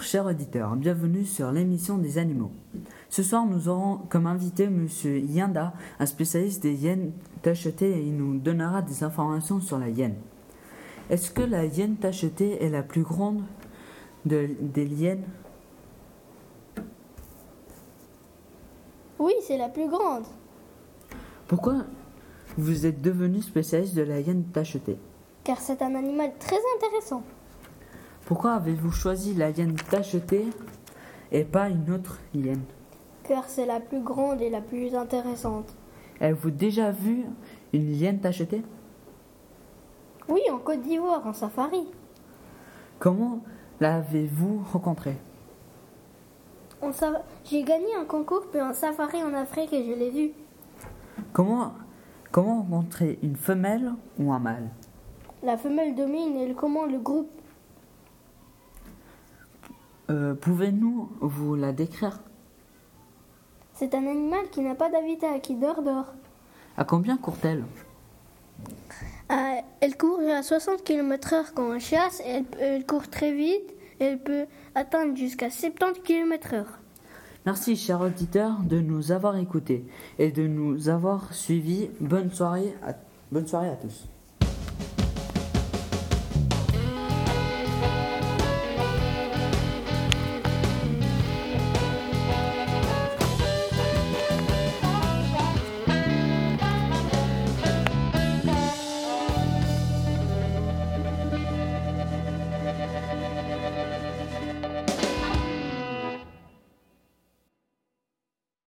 chers auditeurs, bienvenue sur l'émission des animaux. Ce soir, nous aurons comme invité Monsieur Yanda, un spécialiste des hyènes tachetées, et il nous donnera des informations sur la hyène. Est-ce que la hyène tachetée est la plus grande de- des hyènes? Oui, c'est la plus grande. Pourquoi vous êtes devenu spécialiste de la hyène tachetée? Car c'est un animal très intéressant. Pourquoi avez-vous choisi la hyène tachetée et pas une autre hyène? Car c'est la plus grande et la plus intéressante. Avez-vous déjà vu une hyène tachetée Oui, en Côte d'Ivoire, en safari. Comment l'avez-vous rencontrée? Sa- J'ai gagné un concours puis un safari en Afrique et je l'ai vu. Comment, comment rencontrer une femelle ou un mâle? La femelle domine et elle commande le groupe. Euh, Pouvez-nous vous la décrire? C'est un animal qui n'a pas d'habitat, qui dort dehors. À combien court-elle? Euh, elle court à 60 km/h quand on chasse elle, elle court très vite. Elle peut atteindre jusqu'à 70 km/h. Merci, chers auditeurs, de nous avoir écoutés et de nous avoir suivis. Bonne soirée à, bonne soirée à tous.